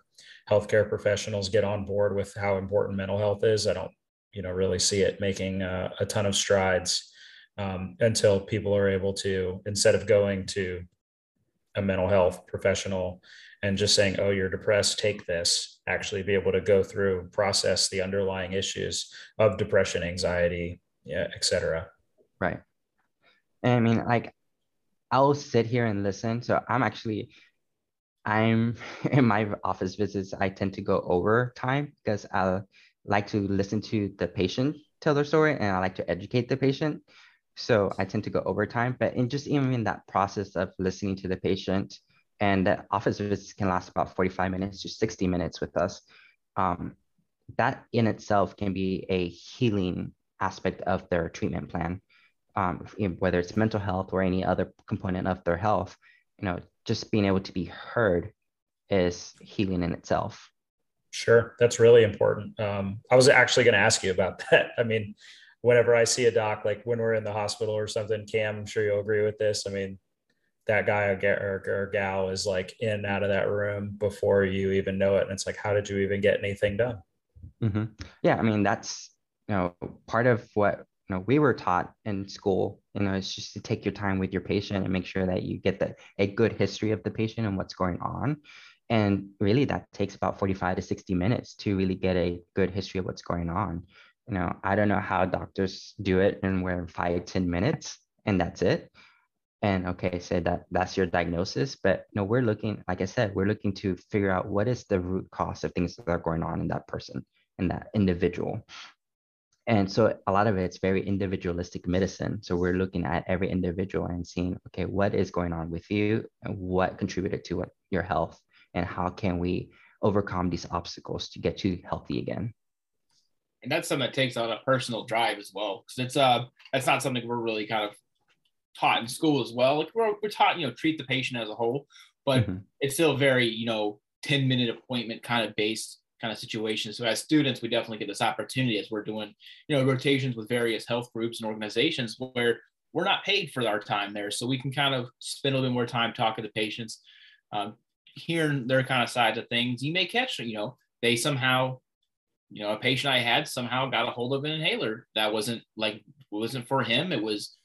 healthcare professionals get on board with how important mental health is. I don't, you know, really see it making a, ton of strides um, until people are able to, instead of going to a mental health professional and just saying, oh, you're depressed, take this, actually be able to go through, process the underlying issues of depression, anxiety, yeah, et cetera. Right. And I mean, like, I'll sit here and listen. So I'm actually, I'm in my office visits, I tend to go over time because I like to listen to the patient tell their story and I like to educate the patient. So I tend to go over time, but in just even in that process of listening to the patient, and the office visits can last about 45 minutes to 60 minutes with us. Um, that in itself can be a healing aspect of their treatment plan, um, whether it's mental health or any other component of their health. You know, just being able to be heard is healing in itself. Sure, that's really important. Um, I was actually going to ask you about that. I mean, whenever I see a doc, like when we're in the hospital or something, Cam, I'm sure you'll agree with this. I mean, that guy or, or, gal is like in and out of that room before you even know it. And it's like, how did you even get anything done? Mm-hmm. Yeah. I mean, that's, you know, part of what, know, we were taught in school, you know, it's just to take your time with your patient and make sure that you get the, a good history of the patient and what's going on. And really that takes about 45 to 60 minutes to really get a good history of what's going on. You know, I don't know how doctors do it and we're five ten minutes and that's it and okay say that that's your diagnosis but no we're looking like i said we're looking to figure out what is the root cause of things that are going on in that person in that individual and so a lot of it's very individualistic medicine. So we're looking at every individual and seeing okay what is going on with you and what contributed to what, your health? And how can we overcome these obstacles to get you healthy again? And that's something that takes on a personal drive as well because it's uh that's not something we're really kind of taught in school as well. Like we're, we're taught you know treat the patient as a whole but mm-hmm. it's still very you know 10 minute appointment kind of based kind of situation so as students we definitely get this opportunity as we're doing you know rotations with various health groups and organizations where we're not paid for our time there so we can kind of spend a little bit more time talking to patients um, hearing their kind of sides of things you may catch you know they somehow you know, a patient I had somehow got a hold of an inhaler that wasn't like wasn't for him. It was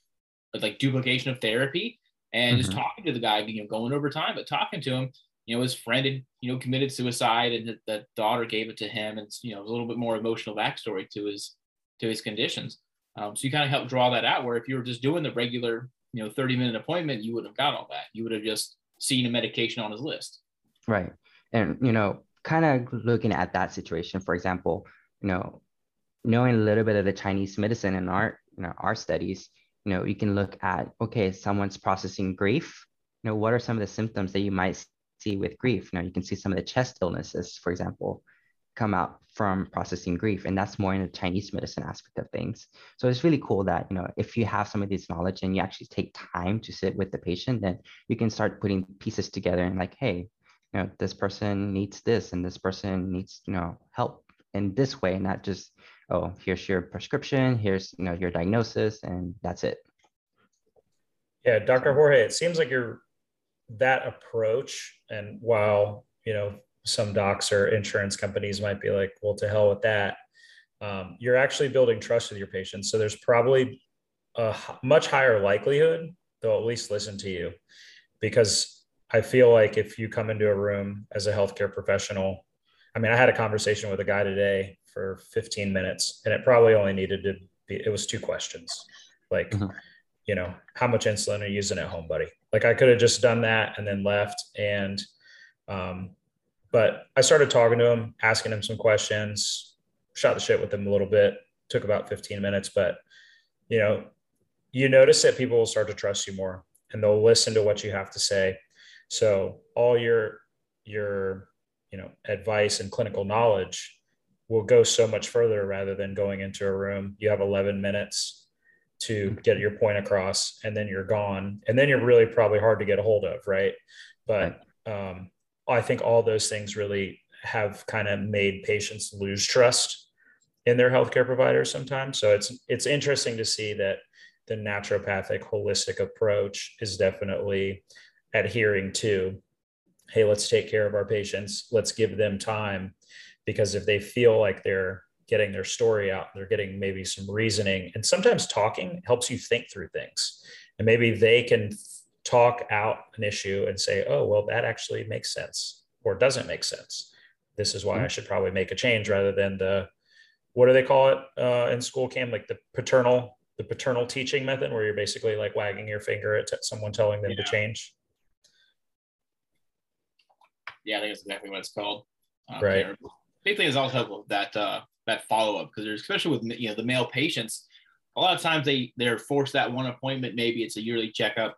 like duplication of therapy, and mm-hmm. just talking to the guy, you know, going over time, but talking to him, you know, his friend had you know committed suicide, and the, the daughter gave it to him, and you know, a little bit more emotional backstory to his to his conditions. Um, so you kind of help draw that out. Where if you were just doing the regular, you know, thirty minute appointment, you wouldn't have got all that. You would have just seen a medication on his list. Right, and you know, kind of looking at that situation, for example, you know, knowing a little bit of the Chinese medicine in our, you know, our studies, you know, you can look at, okay, someone's processing grief. You know, what are some of the symptoms that you might see with grief? You know, you can see some of the chest illnesses, for example, come out from processing grief. And that's more in the Chinese medicine aspect of things. So it's really cool that, you know, if you have some of this knowledge and you actually take time to sit with the patient, then you can start putting pieces together and like, hey, you know this person needs this and this person needs you know help in this way not just oh here's your prescription here's you know your diagnosis and that's it yeah dr jorge it seems like you're that approach and while you know some docs or insurance companies might be like well to hell with that um, you're actually building trust with your patients so there's probably a much higher likelihood they'll at least listen to you because I feel like if you come into a room as a healthcare professional, I mean, I had a conversation with a guy today for 15 minutes and it probably only needed to be, it was two questions. Like, mm-hmm. You know, how much insulin are you using at home, buddy? Like I could have just done that and then left. And, um, but I started talking to him, asking him some questions, shot the shit with him a little bit, took about 15 minutes, but you know, you notice that people will start to trust you more and they'll listen to what you have to say so all your your you know advice and clinical knowledge will go so much further rather than going into a room. You have 11 minutes to get your point across and then you're gone. And then you're really probably hard to get a hold of, right? But um, I think all those things really have kind of made patients lose trust in their healthcare providers sometimes. So it's it's interesting to see that the naturopathic holistic approach is definitely adhering to hey let's take care of our patients let's give them time because if they feel like they're getting their story out they're getting maybe some reasoning and sometimes talking helps you think through things and maybe they can talk out an issue and say oh well that actually makes sense or doesn't make sense this is why mm-hmm. i should probably make a change rather than the what do they call it uh, in school cam like the paternal the paternal teaching method where you're basically like wagging your finger at someone telling them yeah. to change yeah, I think that's exactly what it's called. Um, right. Big thing is also that uh, that follow up because there's especially with you know the male patients, a lot of times they they're forced that one appointment. Maybe it's a yearly checkup,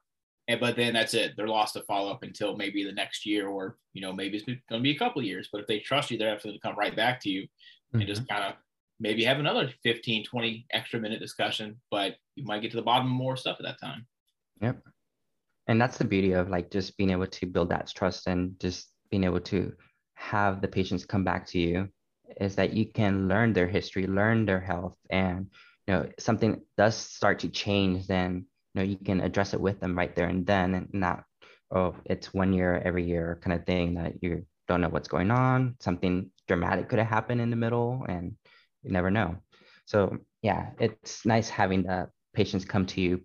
and but then that's it. They're lost to follow up until maybe the next year, or you know maybe it's going to be a couple years. But if they trust you, they're absolutely to come right back to you mm-hmm. and just kind of maybe have another 15, 20 extra minute discussion. But you might get to the bottom of more stuff at that time. Yep. And that's the beauty of like just being able to build that trust and just being able to have the patients come back to you is that you can learn their history, learn their health, and you know something does start to change, then you know you can address it with them right there and then, and not oh it's one year every year kind of thing that you don't know what's going on. Something dramatic could have happened in the middle, and you never know. So yeah, it's nice having the patients come to you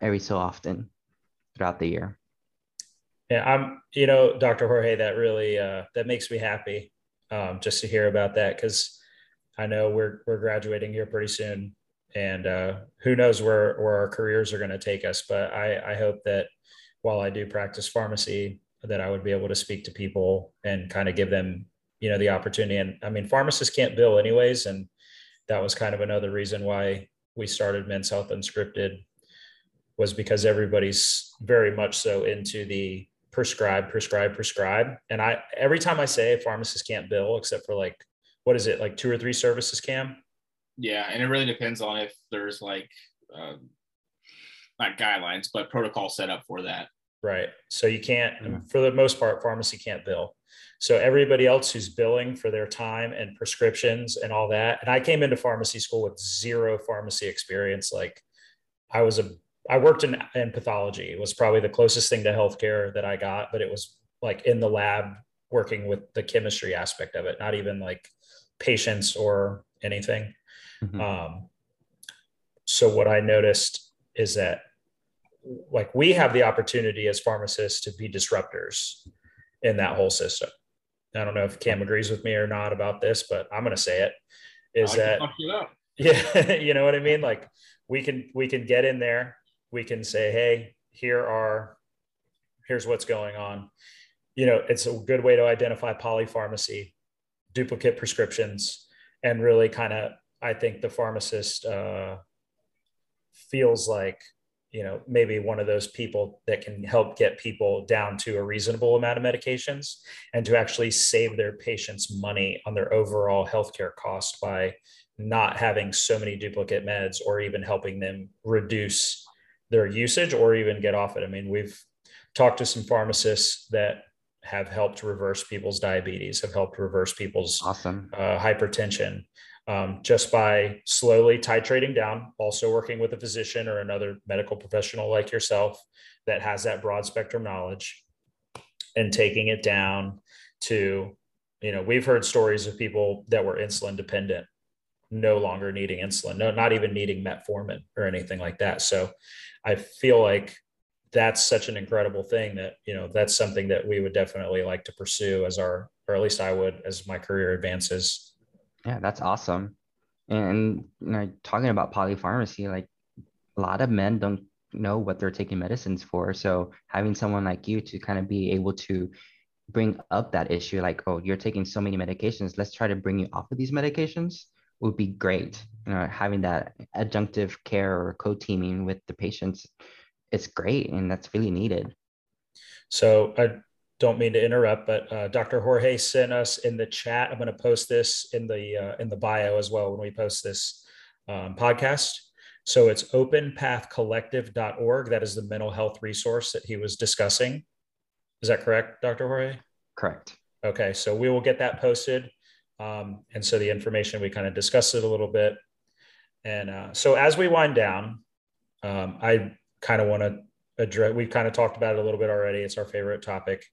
every so often throughout the year. Yeah, I'm, you know, Dr. Jorge, that really, uh, that makes me happy um, just to hear about that because I know we're, we're graduating here pretty soon and uh, who knows where, where our careers are going to take us. But I, I hope that while I do practice pharmacy, that I would be able to speak to people and kind of give them, you know, the opportunity. And I mean, pharmacists can't bill anyways. And that was kind of another reason why we started Men's Health Unscripted was because everybody's very much so into the prescribe, prescribe, prescribe. And I every time I say pharmacists can't bill, except for like what is it, like two or three services, Cam? Yeah, and it really depends on if there's like uh, not guidelines, but protocol set up for that. Right. So you can't, yeah. for the most part, pharmacy can't bill. So everybody else who's billing for their time and prescriptions and all that. And I came into pharmacy school with zero pharmacy experience. Like I was a, I worked in, in pathology. It was probably the closest thing to healthcare that I got, but it was like in the lab working with the chemistry aspect of it, not even like patients or anything. Mm-hmm. Um, so what I noticed is that like we have the opportunity as pharmacists to be disruptors in that whole system. I don't know if Cam agrees with me or not about this, but I'm going to say it is that yeah, you know what I mean? Like we can, we can get in there. We can say, Hey, here are, here's what's going on. You know, it's a good way to identify polypharmacy, duplicate prescriptions, and really kind of, I think the pharmacist uh, feels like you know maybe one of those people that can help get people down to a reasonable amount of medications and to actually save their patients money on their overall healthcare costs by not having so many duplicate meds or even helping them reduce their usage or even get off it i mean we've talked to some pharmacists that have helped reverse people's diabetes have helped reverse people's awesome uh, hypertension um, just by slowly titrating down, also working with a physician or another medical professional like yourself that has that broad spectrum knowledge and taking it down to, you know, we've heard stories of people that were insulin dependent no longer needing insulin, no, not even needing metformin or anything like that. So I feel like that's such an incredible thing that, you know, that's something that we would definitely like to pursue as our, or at least I would as my career advances. Yeah, that's awesome. And you know, talking about polypharmacy, like a lot of men don't know what they're taking medicines for. So having someone like you to kind of be able to bring up that issue, like, oh, you're taking so many medications, let's try to bring you off of these medications would be great. You know, having that adjunctive care or co-teaming with the patients, it's great and that's really needed. So I don't mean to interrupt, but uh, Dr. Jorge sent us in the chat. I'm going to post this in the uh, in the bio as well when we post this um, podcast. So it's openpathcollective.org. That is the mental health resource that he was discussing. Is that correct, Dr. Jorge? Correct. Okay, so we will get that posted. Um, and so the information we kind of discussed it a little bit. And uh, so as we wind down, um, I kind of want to address. We've kind of talked about it a little bit already. It's our favorite topic.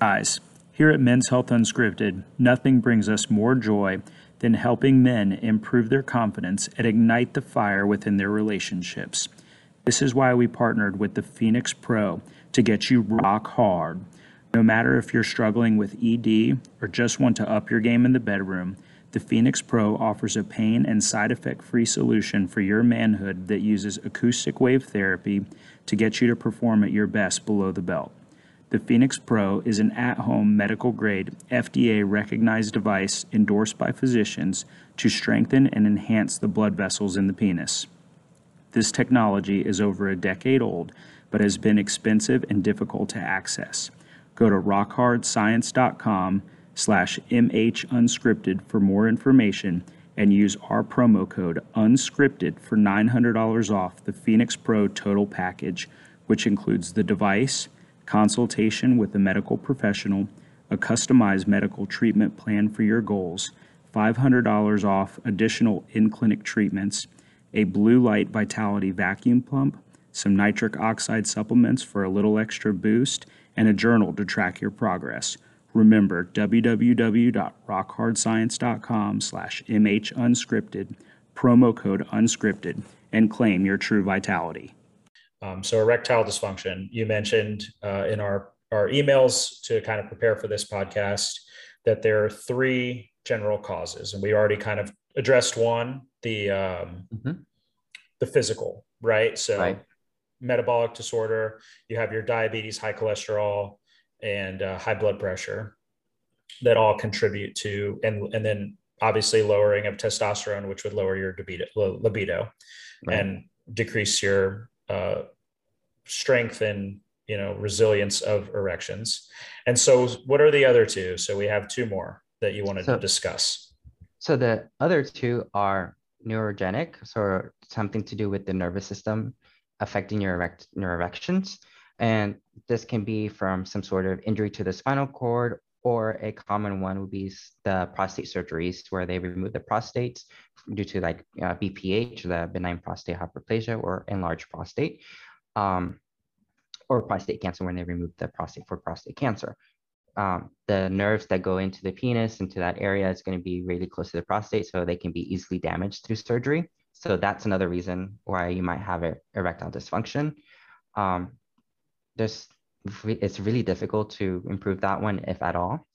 Guys, here at Men's Health Unscripted, nothing brings us more joy than helping men improve their confidence and ignite the fire within their relationships. This is why we partnered with the Phoenix Pro to get you rock hard. No matter if you're struggling with ED or just want to up your game in the bedroom, the Phoenix Pro offers a pain and side effect free solution for your manhood that uses acoustic wave therapy to get you to perform at your best below the belt. The Phoenix Pro is an at home medical grade, FDA recognized device endorsed by physicians to strengthen and enhance the blood vessels in the penis. This technology is over a decade old, but has been expensive and difficult to access. Go to rockhardscience.com slash mhunscripted for more information and use our promo code unscripted for $900 off the Phoenix Pro total package, which includes the device, consultation with a medical professional, a customized medical treatment plan for your goals, $500 off additional in clinic treatments, a blue light vitality vacuum pump, some nitric oxide supplements for a little extra boost, and a journal to track your progress. Remember www.rockhardscience.com slash mhunscripted, promo code unscripted, and claim your true vitality. Um, so erectile dysfunction, you mentioned uh, in our, our emails to kind of prepare for this podcast that there are three general causes, and we already kind of addressed one, the um, mm-hmm. the physical, right? So right. metabolic disorder, you have your diabetes, high cholesterol, and uh, high blood pressure that all contribute to, and and then obviously lowering of testosterone, which would lower your libido, libido right. and decrease your uh, strength and you know resilience of erections. And so what are the other two? So we have two more that you wanted so, to discuss. So the other two are neurogenic so something to do with the nervous system affecting your, erect, your erections and this can be from some sort of injury to the spinal cord or a common one would be the prostate surgeries where they remove the prostate due to like uh, BPH, the benign prostate hyperplasia or enlarged prostate. Um, or prostate cancer when they remove the prostate for prostate cancer. Um, the nerves that go into the penis, into that area, is going to be really close to the prostate, so they can be easily damaged through surgery. So that's another reason why you might have erectile dysfunction. Um, there's, it's really difficult to improve that one, if at all,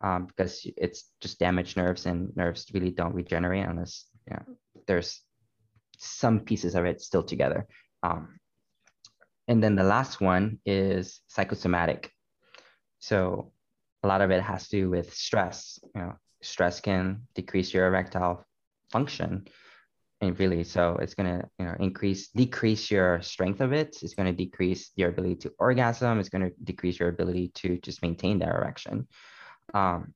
um, because it's just damaged nerves, and nerves really don't regenerate unless you know, there's some pieces of it still together. Um, and then the last one is psychosomatic. So a lot of it has to do with stress. You know, stress can decrease your erectile function. And really, so it's gonna you know increase decrease your strength of it. It's gonna decrease your ability to orgasm. It's gonna decrease your ability to just maintain that erection. Um,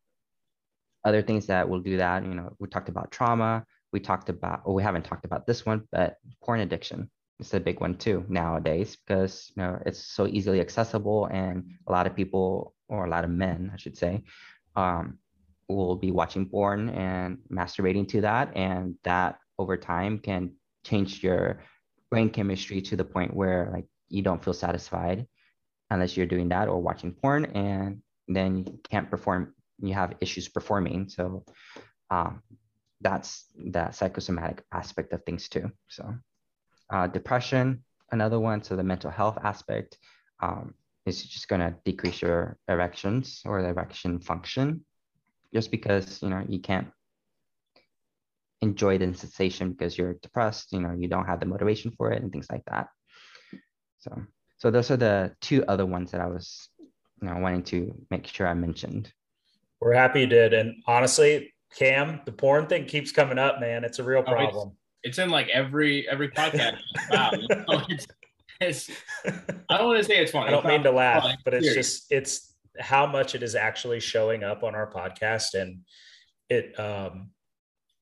other things that will do that, you know, we talked about trauma. We talked about, well, we haven't talked about this one, but porn addiction it's a big one too nowadays because you know it's so easily accessible and a lot of people or a lot of men i should say um, will be watching porn and masturbating to that and that over time can change your brain chemistry to the point where like you don't feel satisfied unless you're doing that or watching porn and then you can't perform you have issues performing. So um, that's that psychosomatic aspect of things too. So uh, depression, another one, so the mental health aspect um, is just going to decrease your erections or the erection function just because, you know, you can't enjoy the sensation because you're depressed, you know, you don't have the motivation for it and things like that. So, so those are the two other ones that I was, you know, wanting to make sure I mentioned. We're happy you did. And honestly, Cam, the porn thing keeps coming up, man. It's a real problem. Oh, it's in like every every podcast. wow, you know, it's, it's, I don't want to say it's funny. I don't mean to laugh, funny. but it's just it's how much it is actually showing up on our podcast, and it. um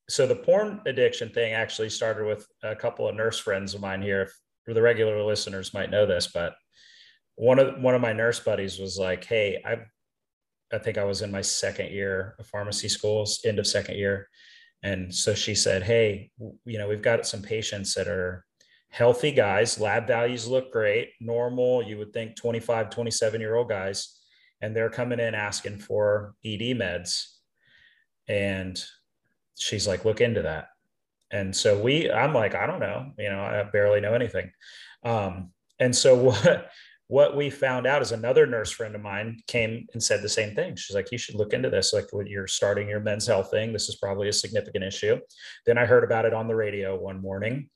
So the porn addiction thing actually started with a couple of nurse friends of mine here. The regular listeners might know this, but one of one of my nurse buddies was like, "Hey, I, I think I was in my second year of pharmacy schools, end of second year." And so she said, Hey, you know, we've got some patients that are healthy guys, lab values look great, normal, you would think 25, 27 year old guys, and they're coming in asking for ED meds. And she's like, Look into that. And so we, I'm like, I don't know, you know, I barely know anything. Um, and so what what we found out is another nurse friend of mine came and said the same thing. She's like, you should look into this. Like when you're starting your men's health thing, this is probably a significant issue. Then I heard about it on the radio one morning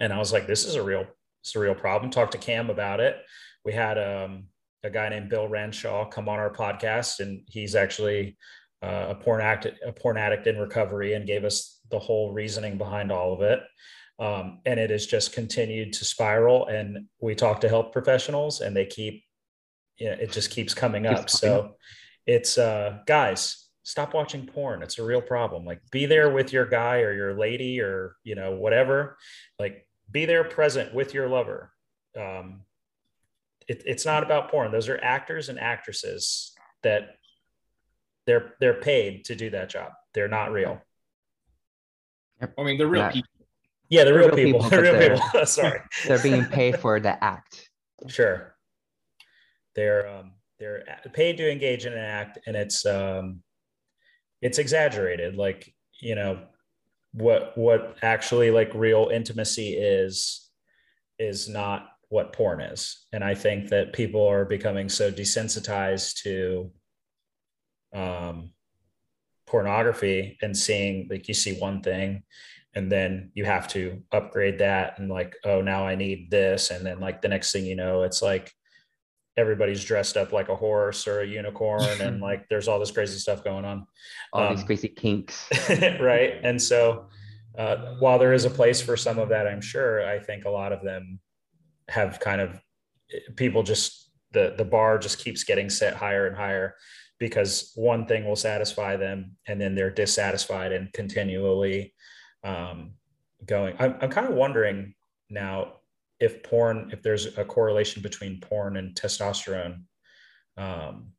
and I was like, this is a real, it's a real problem. Talked to Cam about it. We had um, a guy named Bill Renshaw come on our podcast and he's actually uh, a porn addict, a porn addict in recovery and gave us the whole reasoning behind all of it. Um, and it has just continued to spiral. And we talk to health professionals, and they keep, you know, it just keeps coming up. So it's uh, guys, stop watching porn. It's a real problem. Like, be there with your guy or your lady or you know whatever. Like, be there present with your lover. Um, it, it's not about porn. Those are actors and actresses that they're they're paid to do that job. They're not real. I mean, they're real people. Yeah, the real, real people. people. The real people. Sorry. they're being paid for the act. Sure. They're um, they're paid to engage in an act, and it's um, it's exaggerated. Like you know, what what actually like real intimacy is is not what porn is, and I think that people are becoming so desensitized to um, pornography and seeing like you see one thing and then you have to upgrade that and like oh now i need this. And then like the next thing you know it's like everybody's dressed up like a horse or a unicorn and like there's all this crazy stuff going on. All um, these crazy kinks. right? And so uh, while there is a place for some of that i'm sure i think a lot of them have kind of people just the the bar just keeps getting set higher and higher because one thing will satisfy them and then they're dissatisfied and continually um, going. I'm, I'm kind of wondering now if porn if there's a correlation between porn and testosterone um,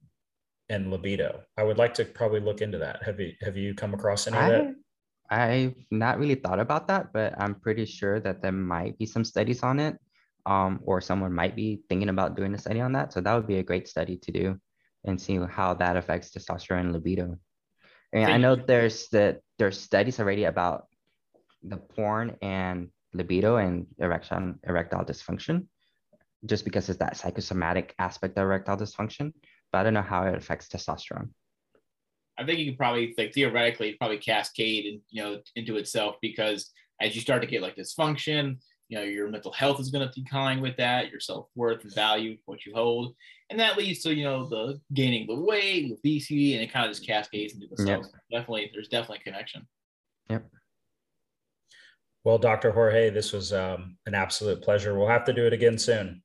and libido. I would like to probably look into that. Have you have you come across any I, of that? I've not really thought about that, but I'm pretty sure that there might be some studies on it, um, or someone might be thinking about doing a study on that. So that would be a great study to do and see how that affects testosterone and libido. And I know there's the there's studies already about the porn and libido and erection erectile dysfunction, just because it's that psychosomatic aspect of erectile dysfunction. But I don't know how it affects testosterone. I think you could probably like theoretically probably cascade and you know into itself because as you start to get like dysfunction, you know your mental health is going to decline with that, your self worth and value, what you hold, and that leads to you know the gaining the weight, the obesity, and it kind of just cascades into itself. Yep. Definitely, there's definitely a connection. Yep. well dr jorge this was um, an absolute pleasure we'll have to do it again soon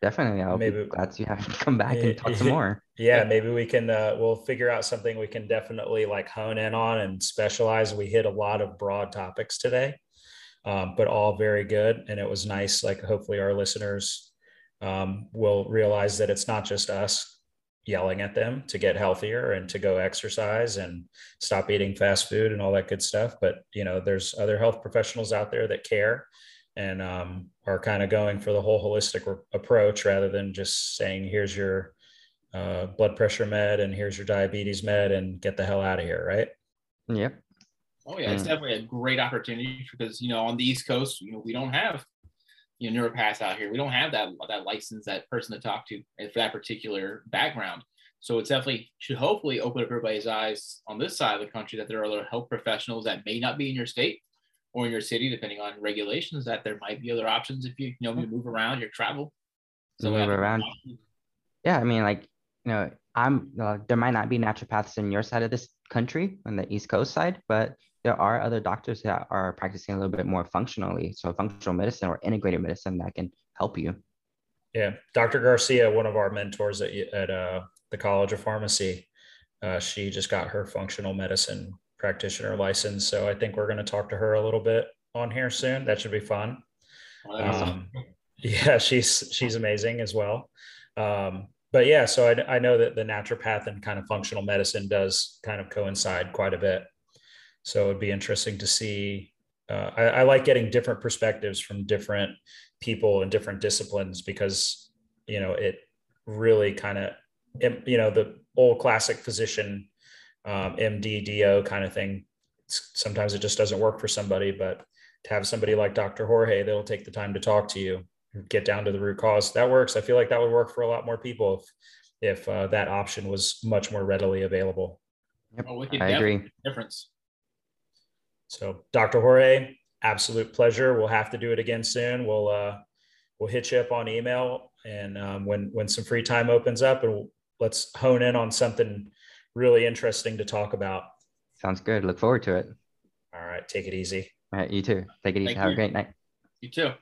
Definitely. I'll Maybe- be glad to have you come back and talk some more. yeah maybe we can uh, we'll figure out something we can definitely like hone in on and specialize we hit a lot of broad topics today um, but all very good. And it was nice like hopefully our listeners um, will realize that it's not just us yelling at them to get healthier and to go exercise and stop eating fast food and all that good stuff. But you know there's other health professionals out there that care and um, are kind of going for the whole holistic re- approach rather than just saying here's your uh, blood pressure med and here's your diabetes med and get the hell out of here right? Yep. Oh yeah, it's Mm. definitely a great opportunity because you know on the East Coast, you know we don't have you know neuropaths out here. We don't have that that license, that person to talk to for that particular background. So it's definitely should hopefully open up everybody's eyes on this side of the country that there are other health professionals that may not be in your state or in your city, depending on regulations. That there might be other options if you you know you move around, you travel. So Move around. Yeah, I mean, like, you know, I'm uh, there might not be naturopaths in your side of this country on the East Coast side, but there are other doctors that are practicing a little bit more functionally. So functional medicine or integrated medicine that can help you. yeah. Dr garcia one of our mentors at, at uh, the college of pharmacy uh, she just got her functional medicine practitioner license so i think we're going to talk to her a little bit on here soon. That should be fun. Um, yeah she's she's amazing as well. Um, but yeah so I, I know that the naturopath and kind of functional medicine does kind of coincide quite a bit so it'd be interesting to see uh, I, I like getting different perspectives from different people and different disciplines because you know it really kind of you know the old classic physician um, md do kind of thing s- sometimes it just doesn't work for somebody but to have somebody like dr jorge that'll take the time to talk to you get down to the root cause that works i feel like that would work for a lot more people if if uh, that option was much more readily available Yep. Oh, we could I agree. difference. So dr jorge absolute pleasure we'll have to do it again soon we'll uh we'll hit you up on email and um, when when some free time opens up and we'll, let's hone in on something really interesting to talk about Sounds good. Look forward to it. all right take it easy All right, you too. Take it easy. Thank Have you. a great night. You too.